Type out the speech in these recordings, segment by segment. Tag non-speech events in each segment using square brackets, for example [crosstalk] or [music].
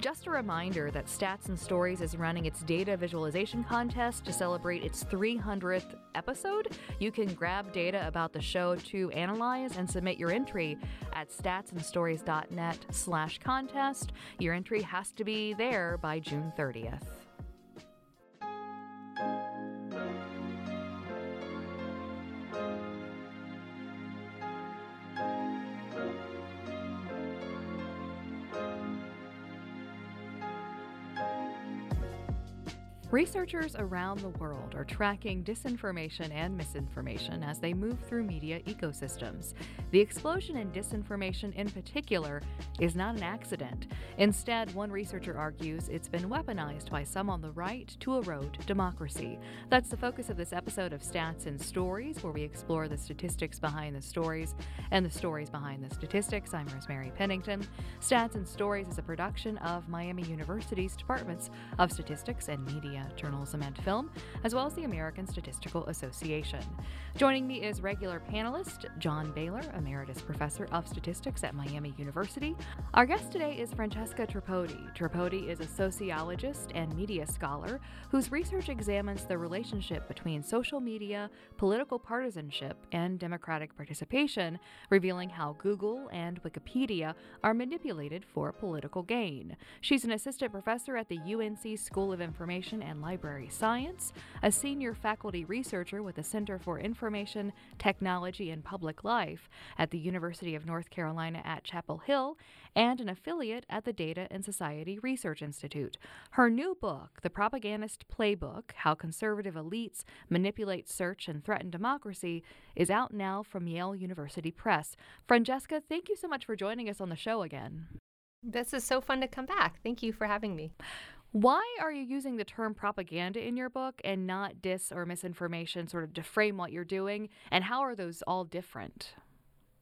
Just a reminder that Stats and Stories is running its data visualization contest to celebrate its 300th episode. You can grab data about the show to analyze and submit your entry at statsandstories.net slash contest. Your entry has to be there by June 30th. Researchers around the world are tracking disinformation and misinformation as they move through media ecosystems. The explosion in disinformation, in particular, is not an accident. Instead, one researcher argues it's been weaponized by some on the right to erode democracy. That's the focus of this episode of Stats and Stories, where we explore the statistics behind the stories and the stories behind the statistics. I'm Rosemary Pennington. Stats and Stories is a production of Miami University's Departments of Statistics and Media Journalism and Film, as well as the American Statistical Association. Joining me is regular panelist John Bailer, Emeritus Professor of Statistics at Miami University. Our guest today is Francesca Tripodi. Tripodi is a sociologist and media scholar whose research examines the relationship between social media, political partisanship, and democratic participation, revealing how Google and Wikipedia are manipulated for political gain. She's an assistant professor at the UNC School of Information and Library Science, a senior faculty researcher with the Center for Information, Technology, and Public Life at the University of North Carolina at Chapel Hill, and an affiliate at the Data and Society Research Institute. Her new book, The Propagandist Playbook How Conservative Elites Manipulate Search and Threaten Democracy, is out now from Yale University Press. Francesca, thank you so much for joining us on the show again. This is so fun to come back. Thank you for having me. Why are you using the term propaganda in your book and not dis or misinformation sort of to frame what you're doing? And how are those all different?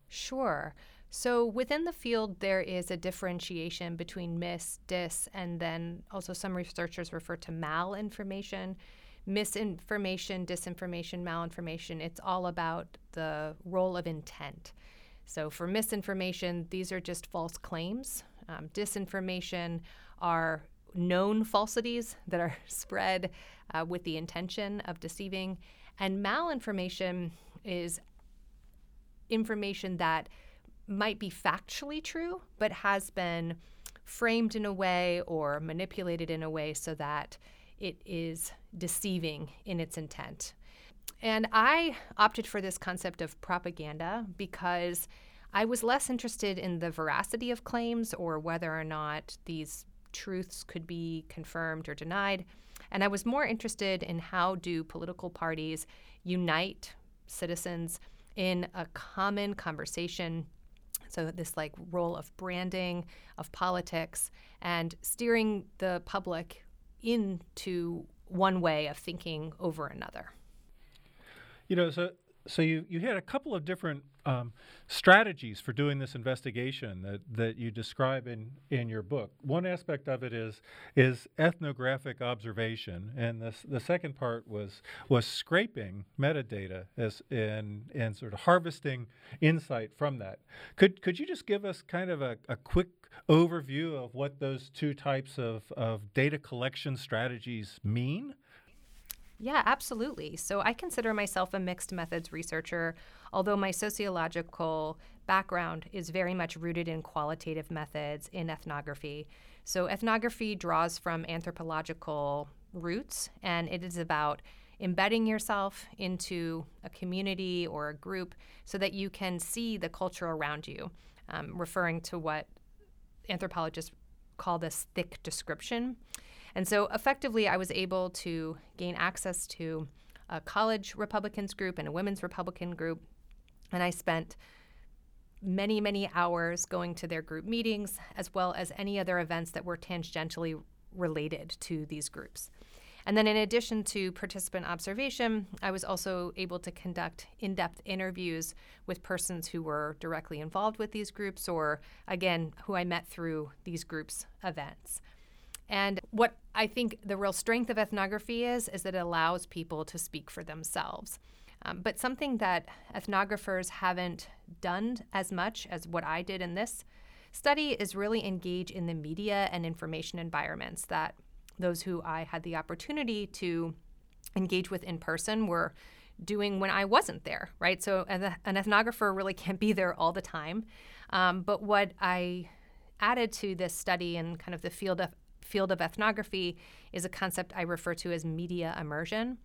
Sure. So within the field, there is a differentiation between mis, dis, and then also some researchers refer to malinformation. Misinformation, disinformation, malinformation, it's all about the role of intent. So for misinformation, these are just false claims. Um, disinformation are known falsities that are [laughs] spread uh, with the intention of deceiving. And malinformation is information that might be factually true, but has been framed in a way or manipulated in a way so that it is deceiving in its intent. And I opted for this concept of propaganda because I was less interested in the veracity of claims or whether or not these truths could be confirmed or denied. And I was more interested in how do political parties unite citizens in a common conversation. So, this like role of branding, of politics, and steering the public into one way of thinking over another. You know, so so you, you had a couple of different um, strategies for doing this investigation that, that you describe in, in your book. One aspect of it is is ethnographic observation, and this, the second part was was scraping metadata as and and sort of harvesting insight from that. Could could you just give us kind of a, a quick overview of what those two types of, of data collection strategies mean? Yeah, absolutely. So I consider myself a mixed methods researcher, although my sociological background is very much rooted in qualitative methods in ethnography. So ethnography draws from anthropological roots, and it is about embedding yourself into a community or a group so that you can see the culture around you, um, referring to what anthropologists call this thick description. And so effectively, I was able to gain access to a college Republicans group and a women's Republican group. And I spent many, many hours going to their group meetings, as well as any other events that were tangentially related to these groups. And then, in addition to participant observation, I was also able to conduct in depth interviews with persons who were directly involved with these groups or, again, who I met through these groups' events. And what I think the real strength of ethnography is, is that it allows people to speak for themselves. Um, but something that ethnographers haven't done as much as what I did in this study is really engage in the media and information environments that those who I had the opportunity to engage with in person were doing when I wasn't there, right? So an ethnographer really [laughs] can't be there all the time. Um, but what I added to this study and kind of the field of field of ethnography is a concept I refer to as media immersion.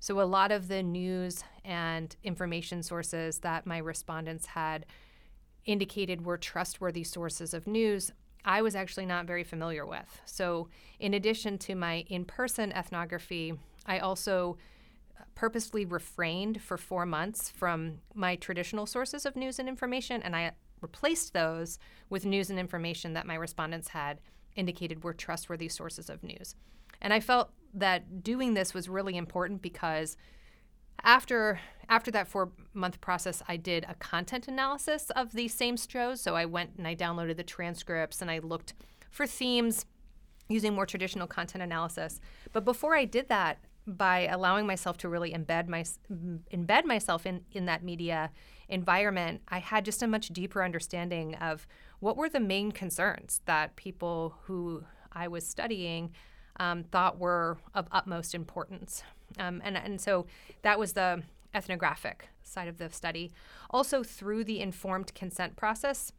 So a lot of the news and information sources that my respondents had indicated were trustworthy sources of news I was actually not very familiar with. So, in addition to my in person ethnography, I also purposely refrained for four months from my traditional sources of news and information, and I replaced those with news and information that my respondents had indicated were trustworthy sources of news. And I felt that doing this was really important because after after that four month process, I did a content analysis of these same shows. So I went and I downloaded the transcripts and I looked for themes using more traditional content analysis. But before I did that, by allowing myself to really embed my embed myself in in that media environment, I had just a much deeper understanding of what were the main concerns that people who I was studying um, thought were of utmost importance. Um, and, and so that was the ethnographic side of the study. Also, through the informed consent process,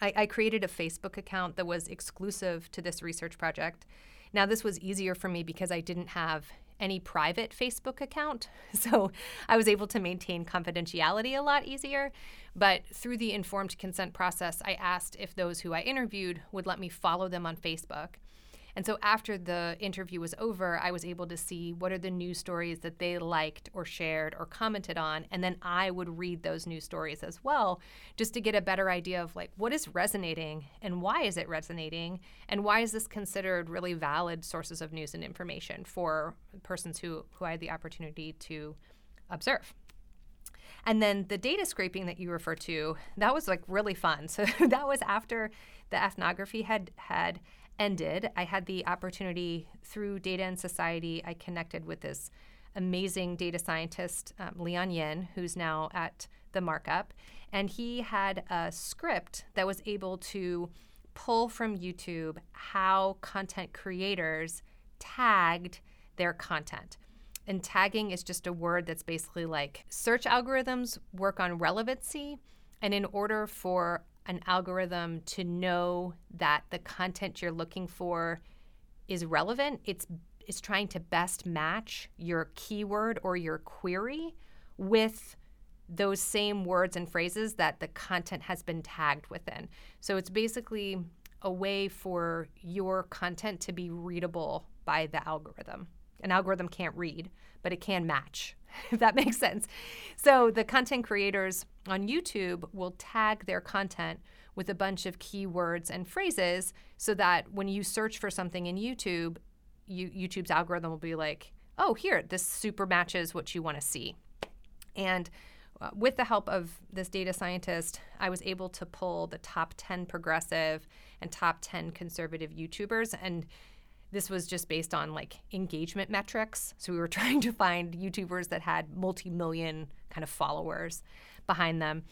I, I created a Facebook account that was exclusive to this research project. Now, this was easier for me because I didn't have any private Facebook account. [laughs] So I was able to maintain confidentiality a lot easier. But through the informed consent process, I asked if those who I interviewed would let me follow them on Facebook. And so after the interview was over, I was able to see what are the news stories that they liked or shared or commented on. And then I would read those news stories as well, just to get a better idea of like what is resonating and why is it resonating and why is this considered really valid sources of news and information for persons who, who I had the opportunity to observe. And then the data scraping that you refer to, that was like really fun. [laughs] So that was after the ethnography had had ended, I had the opportunity through Data and Society, I connected with this amazing data scientist, um, Leon Yin, who's now at the markup. And he had a script that was able to pull from YouTube how content creators tagged their content. And tagging is just a word that's basically like search algorithms work on relevancy. And in order for an algorithm to know that the content you're looking for is relevant. It's it's trying to best match your keyword or your query with those same words and phrases that the content has been tagged within. So it's basically a way for your content to be readable by the algorithm. An algorithm can't read, but it can match, [laughs] if that makes sense. So the content creators on YouTube will tag their content with a bunch of keywords and phrases so that when you search for something in YouTube, you, YouTube's algorithm will be like, oh, here, this super matches what you want to see. And uh, with the help of this data scientist, I was able to pull the top 10 progressive and top 10 conservative YouTubers. And this was just based on like engagement metrics. So we were [laughs] trying to find YouTubers that had multi million kind of followers behind them.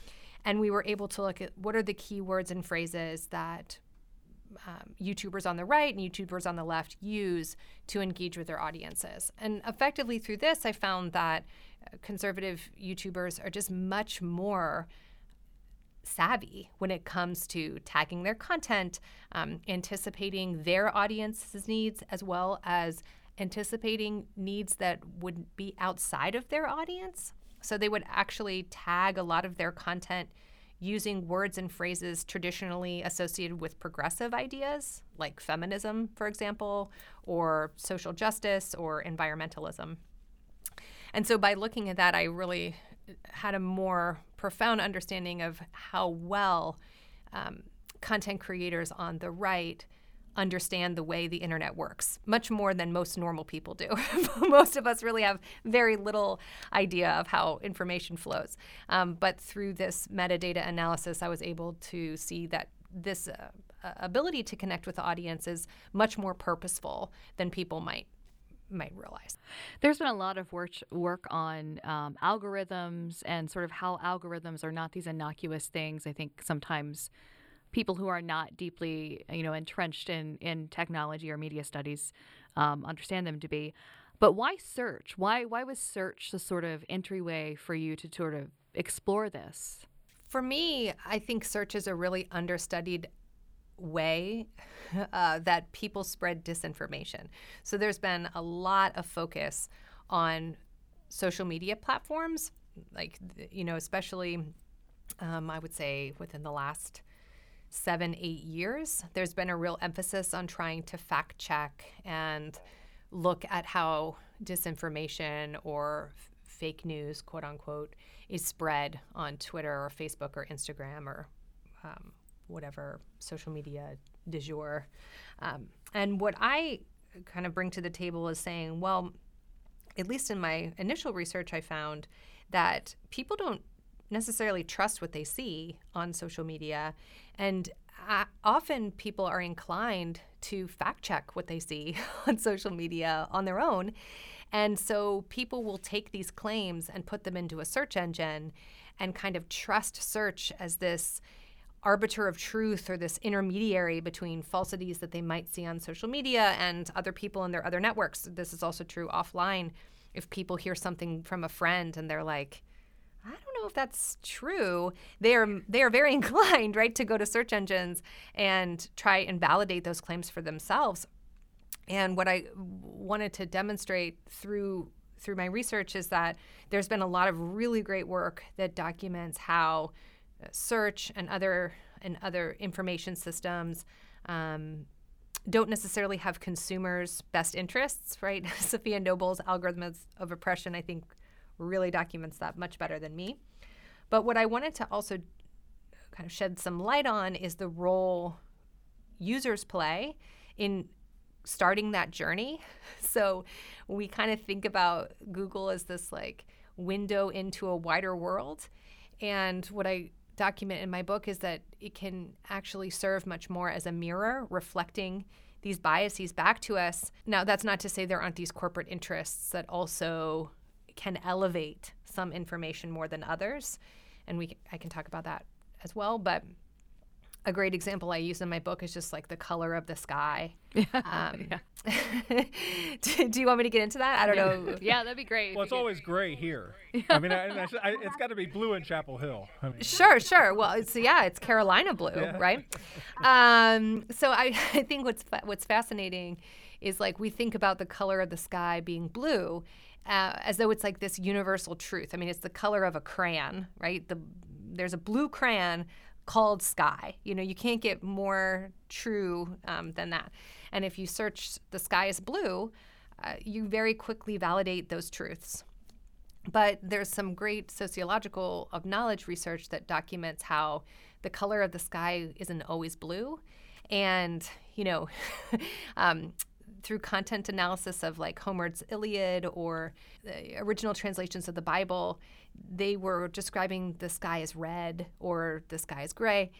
And we were able to look at what are the keywords and phrases that um, YouTubers on the right and YouTubers on the left use to engage with their audiences. And effectively through this, I found that uh, conservative YouTubers are just much more savvy when it comes to tagging their content, um, anticipating their audience's needs, as well as anticipating needs that would be outside of their audience. So they would actually tag a lot of their content using words and phrases traditionally associated with progressive ideas, like feminism, for example, or social justice or environmentalism. And so by looking at that, I really had a more profound understanding of how well um, content creators on the right understand the way the internet works, much more than most normal people do. [laughs] most of us really have very little idea of how information flows. Um, but through this metadata analysis, I was able to see that this uh, ability to connect with the audience is much more purposeful than people might might realize. There's been a lot of work work on um, algorithms and sort of how algorithms are not these innocuous things. I think sometimes people who are not deeply, you know, entrenched in in technology or media studies um, understand them to be. But why search? Why why was search the sort of entryway for you to sort of explore this? For me, I think search is a really understudied way [laughs] uh, that people spread disinformation. So there's been a lot of focus on social media platforms, like, you know, especially, um, I would say within the last seven, eight years, there's been a real emphasis on trying to fact check and look at how disinformation or f- fake news, quote unquote, is spread on Twitter or Facebook or Instagram or um, whatever social media du jour. Um, and what I kind of bring to the table is saying, well, at least in my initial research, I found that people don't necessarily trust what they see on social media. And uh, often people are inclined to fact check what they see [laughs] on social media on their own. And so people will take these claims and put them into a search engine and kind of trust search as this arbiter of truth or this intermediary between falsities that they might see on social media and other people in their other networks. This is also true offline. If people hear something from a friend and they're like, I don't know if that's true. They are they are very [laughs] inclined, right, to go to search engines and try and validate those claims for themselves. And what I wanted to demonstrate through through my research is that there's been a lot of really great work that documents how search and other and other information systems um, don't necessarily have consumers' best interests, right? [laughs] Safiya Noble's algorithms of oppression, I think, really documents that much better than me. But what I wanted to also kind of shed some light on is the role users play in starting that journey. [laughs] So we kind of think about Google as this like window into a wider world. And what I document in my book is that it can actually serve much more as a mirror reflecting these biases back to us. Now, that's not to say there aren't these corporate interests that also can elevate some information more than others, and we I can talk about that as well. But a great example I use in my book is just like the color of the sky. [laughs] Um, [laughs] do, do, you want me to get into that? I don't know. [laughs] yeah, that'd be great. Well, it's always gray here. I mean, I, I, it's got to be blue in Chapel Hill. I mean. Sure, sure. Well, it's yeah, it's Carolina blue, yeah. right? Um, so I, I think what's what's fascinating is like we think about the color of the sky being blue, uh, as though it's like this universal truth. I mean, it's the color of a crayon, right? The there's a blue crayon called sky. You know, you can't get more true um, than that. And if you search the sky is blue, uh, you very quickly validate those truths. But there's some great sociological of knowledge research that documents how the color of the sky isn't always blue. And, you know, [laughs] um, through content analysis of like Homer's Iliad or the original translations of the Bible, they were describing the sky as red or the sky as gray.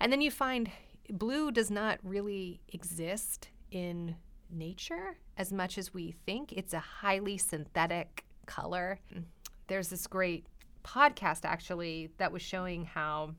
And then you find blue does not really exist in nature as much as we think. It's a highly synthetic color. There's this great podcast actually that was showing how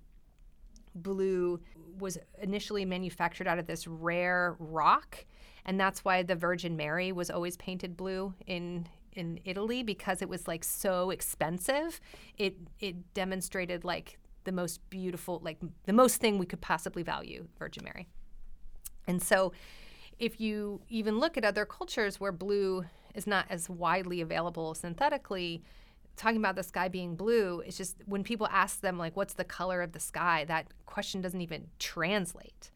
blue was initially manufactured out of this rare rock and that's why the Virgin Mary was always painted blue in in Italy because it was like so expensive. It it demonstrated like the most beautiful, like the most thing we could possibly value, Virgin Mary. And so, if you even look at other cultures where blue is not as widely available synthetically, talking about the sky being blue, it's just when people ask them like, "What's the color of the sky?" That question doesn't even translate.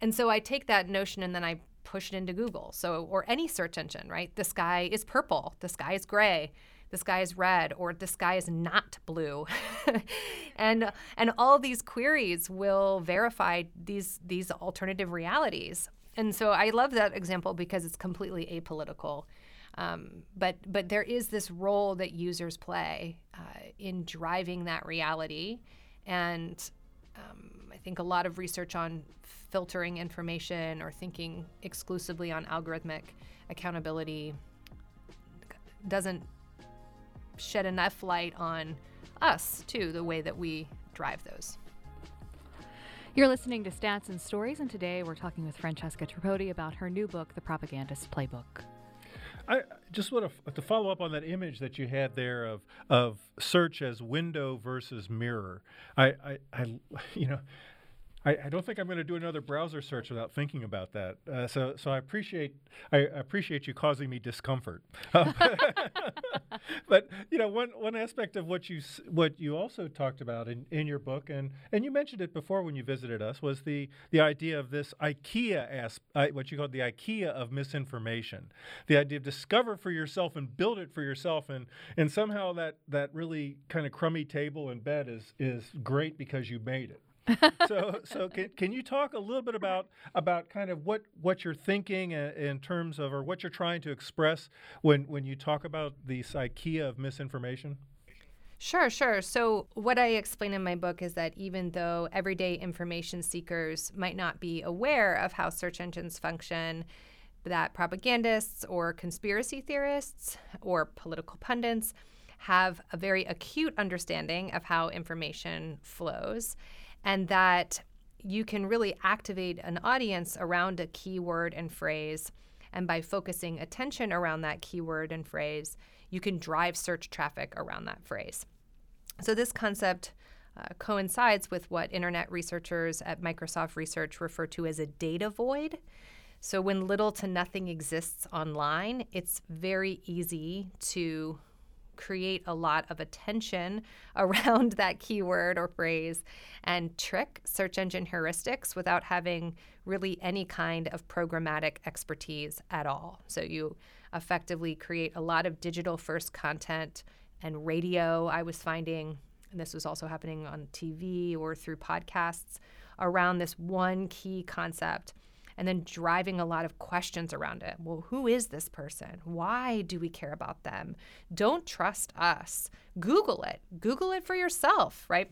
And so I take that notion and then I push it into Google. So, or any search engine, right? The sky is purple, the sky is gray, the sky is red, or the sky is not blue. [laughs] and and all these queries will verify these these alternative realities. And so I love that example because it's completely apolitical. Um, but but there is this role that users play uh, in driving that reality, and um, think a lot of research on filtering information or thinking exclusively on algorithmic accountability doesn't shed enough light on us too the way that we drive those You're listening to Stats and Stories, and today we're talking with Francesca Tripodi about her new book, The Propagandist Playbook. I just want to, to follow up on that image that you had there of of search as window versus mirror. I, I, I [laughs] you know, I, I, don't think I'm going to do another browser search without thinking about that. Uh, so, so I appreciate I appreciate you causing me discomfort. [laughs] Um, [laughs] but you know, one one aspect of what you what you also talked about in, in your book, and and you mentioned it before when you visited us, was the the idea of this IKEA as what you call the IKEA of misinformation, the idea of discover for yourself and build it for yourself, and and somehow that that really kind of crummy table and bed is is great because you made it so, so can, can you talk a little bit about about kind of what what you're thinking in terms of, or what you're trying to express when when you talk about the IKEA of misinformation? Sure, sure. So, what I explain in my book is that even though everyday information seekers might not be aware of how search engines function, that propagandists or conspiracy theorists or political pundits have a very acute understanding of how information flows and that you can really activate an audience around a keyword and phrase. And by focusing attention around that keyword and phrase, you can drive search traffic around that phrase. So, this concept uh, coincides with what internet researchers at Microsoft Research refer to as a data void. So, when little to nothing exists online, it's very easy to create a lot of attention [laughs] around that keyword or phrase and trick search engine heuristics without having really any kind of programmatic expertise at all. So you effectively create a lot of digital first content and radio. I was finding, and this was also happening on TV or through podcasts, around this one key concept and then driving a lot of questions around it. Well, who is this person? Why do we care about them? Don't trust us. Google it. Google it for yourself, right?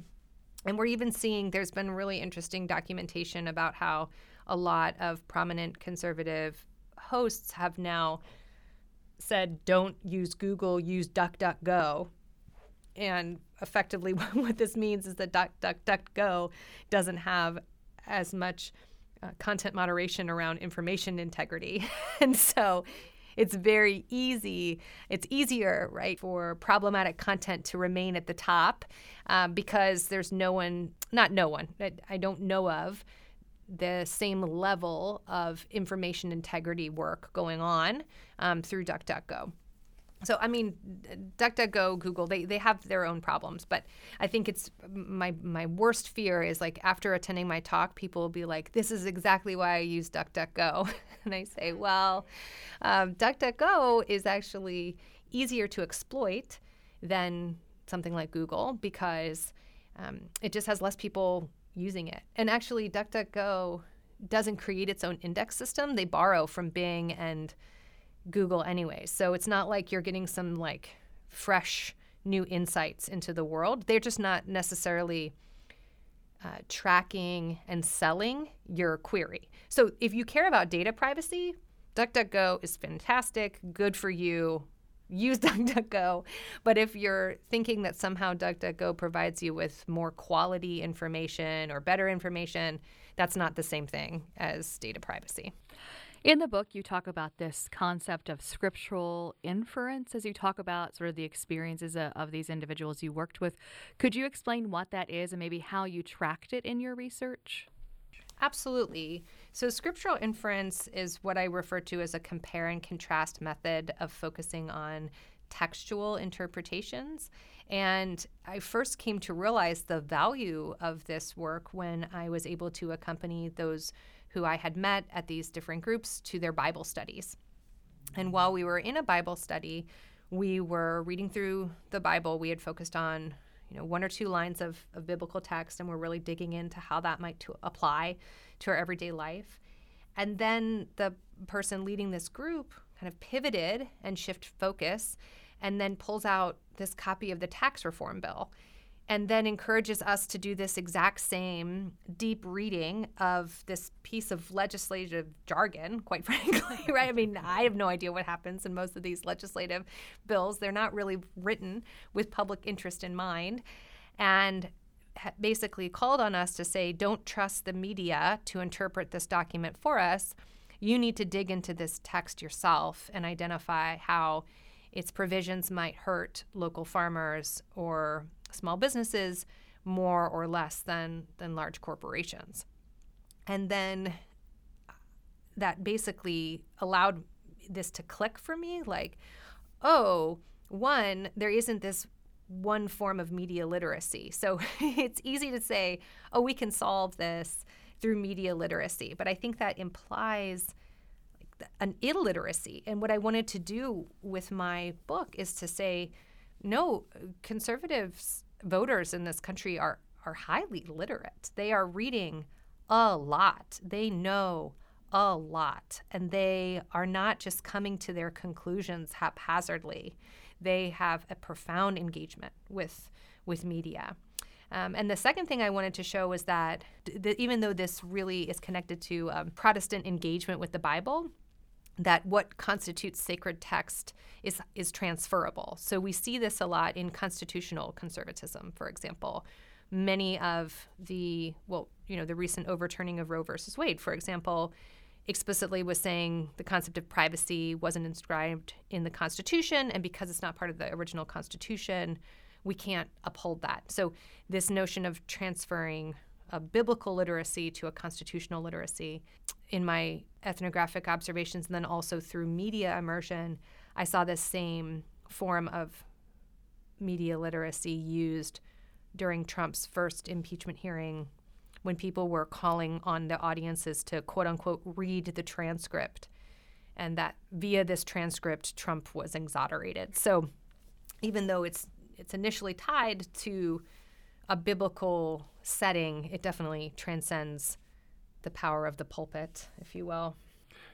And we're even seeing there's been really interesting documentation about how a lot of prominent conservative hosts have now said don't use Google, use DuckDuckGo. And effectively, [laughs] what this means is that DuckDuckGo doesn't have as much uh, content moderation around information integrity. [laughs] and so it's very easy. It's easier, right, for problematic content to remain at the top um, because there's no one, not no one, I, I don't know of the same level of information integrity work going on um, through DuckDuckGo. So I mean, DuckDuckGo, Google, they, they have their own problems, but I think it's my my worst fear is like after attending my talk, people will be like, "This is exactly why I use DuckDuckGo," [laughs] and I say, "Well, um, DuckDuckGo is actually easier to exploit than something like Google because um, it just has less people using it, and actually, DuckDuckGo doesn't create its own index system; they borrow from Bing and Google anyway. So it's not like you're getting some like fresh new insights into the world. They're just not necessarily uh, tracking and selling your query. So if you care about data privacy, DuckDuckGo is fantastic, good for you. Use [laughs] DuckDuckGo. But if you're thinking that somehow DuckDuckGo provides you with more quality information or better information, that's not the same thing as data privacy. In the book, you talk about this concept of scriptural inference as you talk about sort of the experiences of, of these individuals you worked with. Could you explain what that is and maybe how you tracked it in your research? Absolutely. So, scriptural inference is what I refer to as a compare and contrast method of focusing on textual interpretations. And I first came to realize the value of this work when I was able to accompany those who I had met at these different groups to their Bible studies. And while we were in a Bible study, we were reading through the Bible. We had focused on, you know, one or two lines of, of biblical text, and we're really digging into how that might to apply to our everyday life. And then the person leading this group kind of pivoted and shift focus, and then pulls out this copy of the tax reform bill and then encourages us to do this exact same deep reading of this piece of legislative jargon, quite [laughs] frankly, right? I mean, I have no idea what happens in most of these legislative bills. They're not really written with public interest in mind. And basically called on us to say, don't trust the media to interpret this document for us. You need to dig into this text yourself and identify how its provisions might hurt local farmers or small businesses more or less than, than large corporations. And then that basically allowed this to click for me like, oh, one, there isn't this one form of media literacy. So [laughs] it's easy to say, oh, we can solve this through media literacy. But I think that implies an illiteracy. And what I wanted to do with my book is to say, no, conservatives voters in this country are are highly literate. They are reading a lot. They know a lot. And they are not just coming to their conclusions haphazardly. They have a profound engagement with with media. Um, and the second thing I wanted to show was that th- even though this really is connected to um, Protestant engagement with the Bible, that what constitutes sacred text is is transferable. So we see this a lot in constitutional conservatism, for example. Many of the well, you know, the recent overturning of Roe versus Wade, for example, explicitly was saying the concept of privacy wasn't inscribed in the Constitution, and because it's not part of the original Constitution, we can't uphold that. So this notion of transferring a biblical literacy to a constitutional literacy. In my ethnographic observations, and then also through media immersion, I saw this same form of media literacy used during Trump's first impeachment hearing when people were calling on the audiences to quote unquote read the transcript and that via this transcript Trump was exonerated. So even though it's it's initially tied to a biblical setting, it definitely transcends the power of the pulpit, if you will.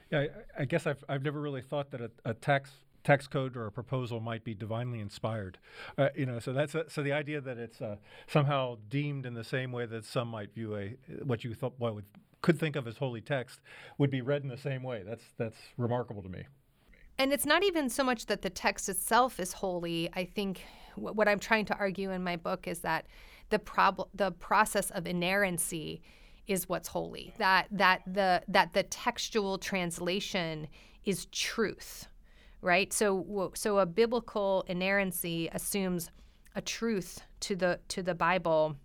Yeah, I, I guess I've, I've never really thought that a, a tax tax code or a proposal might be divinely inspired. Uh, you know, so that's a, so the idea that it's uh, somehow deemed in the same way that some might view a what you thought what would could think of as holy text would be read in the same way. That's that's remarkable to me. And it's not even so much that the text itself is holy. I think what I'm trying to argue in my book is that the problem the process of inerrancy is what's holy. That that the that the textual translation is truth right? So so a biblical inerrancy assumes a truth to the to the bible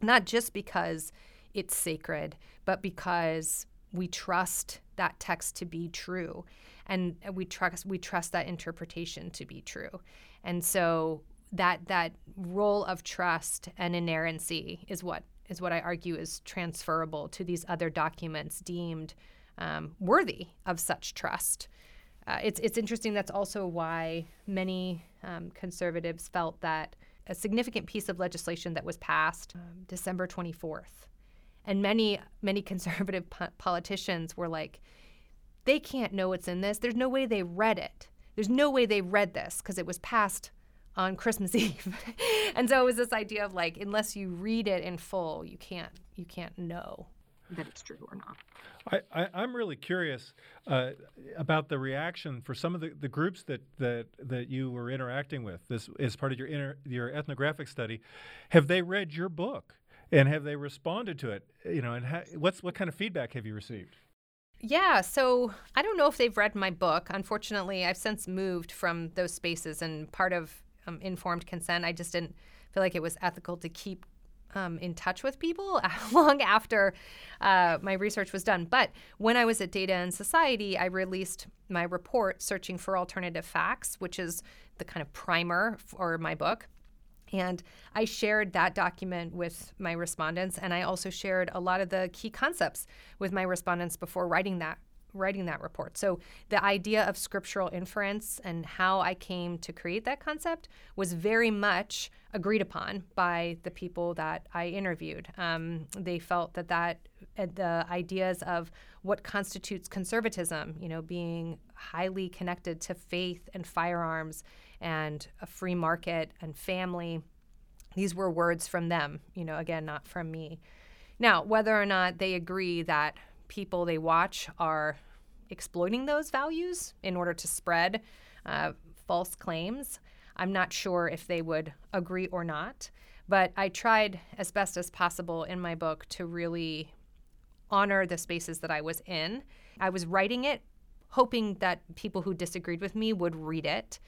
not just because it's sacred but because we trust that text to be true. And we trust we trust that interpretation to be true. And so that that role of trust and inerrancy is what is what I argue is transferable to these other documents deemed um, worthy of such trust. Uh, it's it's interesting. That's also why many um, conservatives felt that a significant piece of legislation that was passed um, December 24th, and many many [laughs] conservative po- politicians were like, they can't know what's in this. There's no way they read it. There's no way they read this because it was passed on Christmas [laughs] Eve. and so it was this idea of like unless you read it in full, you can't you can't know that it's true or not. I, am really curious uh, about the reaction for some of the, the groups that, that that you were interacting with. This as part of your inter, your ethnographic study. Have they read your book and have they responded to it? You know, and ha- what's what kind of feedback have you received? Yeah, so I don't know if they've read my book. Unfortunately, I've since moved from those spaces, and part of um, informed consent. I just didn't feel like it was ethical to keep um, in touch with people [laughs] long after uh, my research was done. But when I was at Data and Society, I released my report, Searching for Alternative Facts, which is the kind of primer for my book. And I shared that document with my respondents, and I also shared a lot of the key concepts with my respondents before writing that writing that report. So the idea of scriptural inference and how I came to create that concept was very much agreed upon by the people that I interviewed. Um, they felt that that uh, the ideas of what constitutes conservatism, you know, being highly connected to faith and firearms and a free market and family, these were words from them, you know, again, not from me. Now, whether or not they agree that people they watch are exploiting those values in order to spread uh, false claims. I'm not sure if they would agree or not, But I tried as best as possible in my book to really honor the spaces that I was in. I was writing it hoping that people who disagreed with me would read it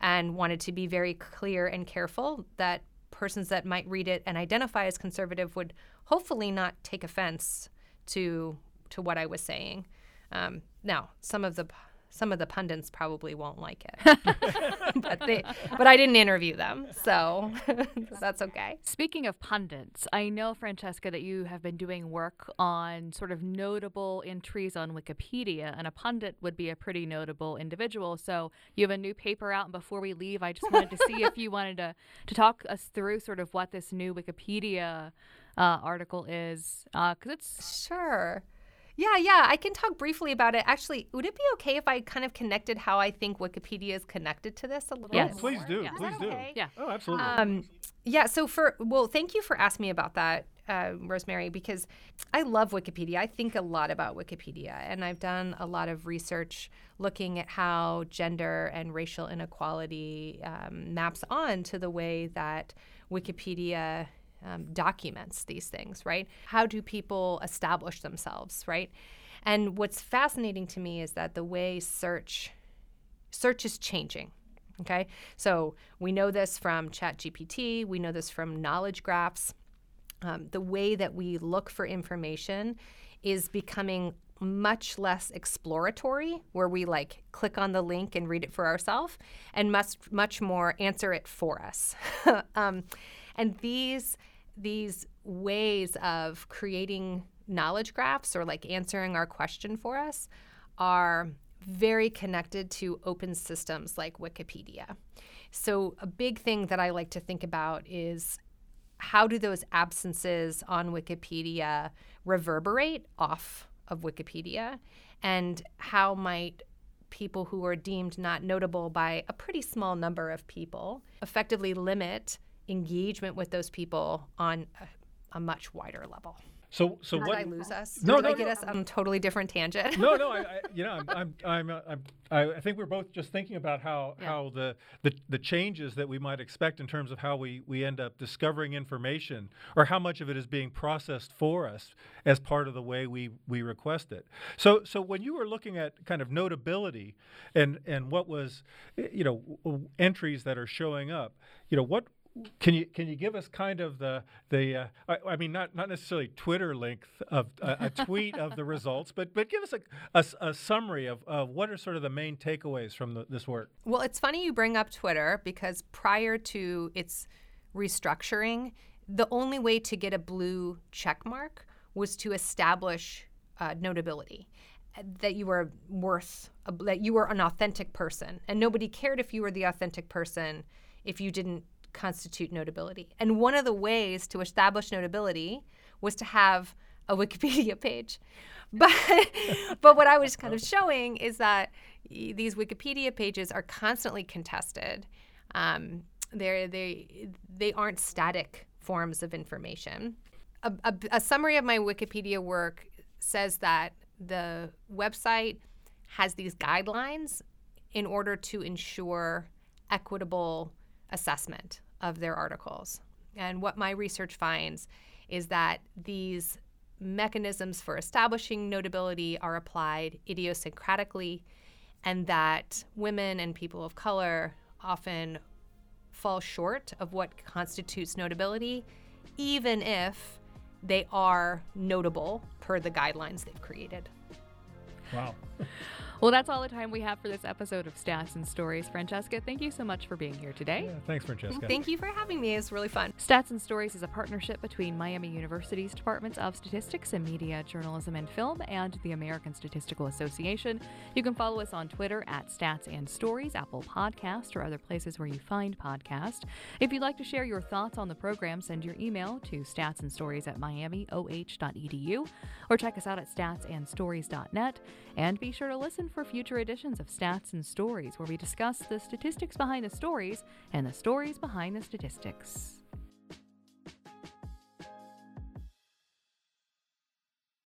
and wanted to be very clear and careful that persons that might read it and identify as conservative would hopefully not take offense to to what I was saying. Um, now, some of the some of the pundits probably won't like it, [laughs] but they, but I didn't interview them, so [laughs] that's okay. Speaking of pundits, I know Francesca that you have been doing work on sort of notable entries on Wikipedia, and a pundit would be a pretty notable individual. So you have a new paper out, and before we leave, I just wanted to see if you [laughs] wanted to to talk us through sort of what this new Wikipedia uh, article is, because uh, it's sure. Yeah, yeah, I can talk briefly about it. Actually, would it be okay if I kind of connected how I think Wikipedia is connected to this a little yes. bit? Oh, please do, yeah. please do. Okay? Yeah. Oh, absolutely. Um, yeah, so for, well, thank you for asking me about that, uh, Rosemary, because I love Wikipedia. I think a lot about Wikipedia, and I've done a lot of research looking at how gender and racial inequality um, maps on to the way that Wikipedia um, documents these things, right? How do people establish themselves, right? And what's fascinating to me is that the way search search is changing. Okay, so we know this from ChatGPT. We know this from knowledge graphs. Um, the way that we look for information is becoming much less exploratory, where we like click on the link and read it for ourselves, and much much more answer it for us. [laughs] um, and these these ways of creating knowledge graphs or like answering our question for us are very connected to open systems like Wikipedia. So, a big thing that I like to think about is how do those absences on Wikipedia reverberate off of Wikipedia? And how might people who are deemed not notable by a pretty small number of people effectively limit engagement with those people on a, a much wider level. So, so did what? I lose us? No, did no, I get no. us on a totally different tangent? no, no. [laughs] I, I, you know, I'm, I'm, I'm, uh, I'm, I I think we're both just thinking about how Yeah. how the, the the changes that we might expect in terms of how we we end up discovering information, or how much of it is being processed for us as part of the way we we request it. So, so when you were looking at kind of notability, and and what was, eh, you know, w- entries that are showing up, you know, what can you can you give us kind of the the uh, I, I mean not not necessarily Twitter length of uh, a tweet of the results, but but give us a a summary of, of what are sort of the main takeaways from the, this work. Well, it's funny you bring up Twitter because prior to its restructuring, the only way to get a blue check mark was to establish uh, notability uh, that you were worth that you were an authentic person and nobody cared if you were the authentic person if you didn't constitute notability. And one of the ways to establish notability was to have a [laughs] wikipedia page. But [laughs] but what i was kind of showing is that these wikipedia pages are constantly contested. Um, they're, they they aren't static forms of information. A, a, a summary of my Wikipedia work says that the website has these guidelines in order to ensure equitable assessment of their articles. And what my research finds is that these mechanisms for establishing notability are applied idiosyncratically, and that women and people of color often fall short of what constitutes notability, even if they are notable per the guidelines they've created. Wow. [laughs] Well, that's all the time we have for this episode of Stats and Stories. Francesca, thank you so much for being here today. Yeah, thanks, Francesca. Thank you for having me. It's really fun. Stats and Stories is a partnership between Miami University's Departments of Statistics and Media, Journalism, and Film and the American Statistical Association. You can follow us on Twitter at Stats and Stories, Apple Podcast, or other places where you find podcasts. If you'd like to share your thoughts on the program, send your email to statsandstories at miamioh.edu or check us out at statsandstories.net. And be sure to listen for future editions of Stats and Stories, where we discuss the statistics behind the stories and the stories behind the statistics.